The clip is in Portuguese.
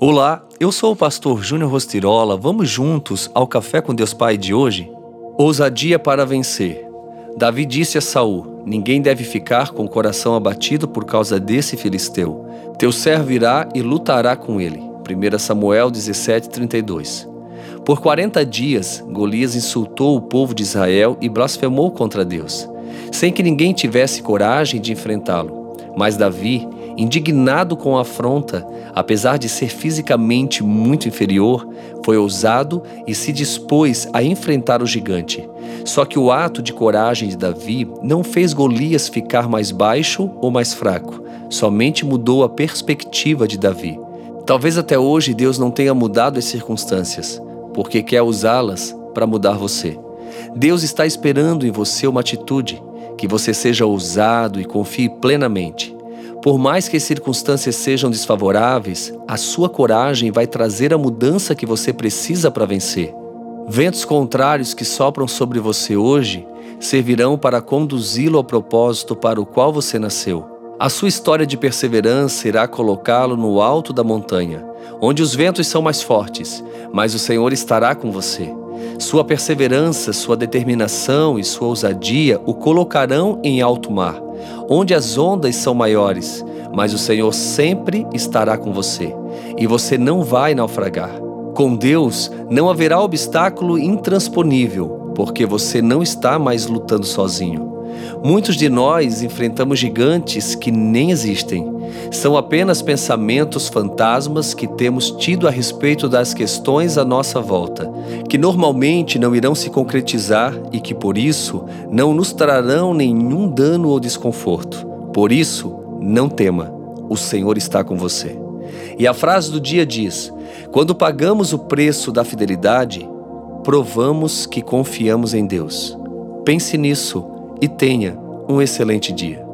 Olá, eu sou o pastor Júnior Rostirola. Vamos juntos ao Café com Deus Pai de hoje? Ousadia para vencer. Davi disse a Saul: Ninguém deve ficar com o coração abatido por causa desse filisteu. Teu servo irá e lutará com ele. 1 Samuel 17:32. Por 40 dias, Golias insultou o povo de Israel e blasfemou contra Deus, sem que ninguém tivesse coragem de enfrentá-lo. Mas Davi indignado com a afronta, apesar de ser fisicamente muito inferior, foi ousado e se dispôs a enfrentar o gigante. Só que o ato de coragem de Davi não fez Golias ficar mais baixo ou mais fraco, somente mudou a perspectiva de Davi. Talvez até hoje Deus não tenha mudado as circunstâncias, porque quer usá-las para mudar você. Deus está esperando em você uma atitude, que você seja ousado e confie plenamente. Por mais que as circunstâncias sejam desfavoráveis, a sua coragem vai trazer a mudança que você precisa para vencer. Ventos contrários que sopram sobre você hoje servirão para conduzi-lo ao propósito para o qual você nasceu. A sua história de perseverança irá colocá-lo no alto da montanha, onde os ventos são mais fortes, mas o Senhor estará com você. Sua perseverança, sua determinação e sua ousadia o colocarão em alto mar onde as ondas são maiores, mas o Senhor sempre estará com você e você não vai naufragar. Com Deus não haverá obstáculo intransponível, porque você não está mais lutando sozinho. Muitos de nós enfrentamos gigantes que nem existem. São apenas pensamentos fantasmas que temos tido a respeito das questões à nossa volta, que normalmente não irão se concretizar e que por isso não nos trarão nenhum dano ou desconforto. Por isso, não tema, o Senhor está com você. E a frase do dia diz: Quando pagamos o preço da fidelidade, provamos que confiamos em Deus. Pense nisso e tenha um excelente dia.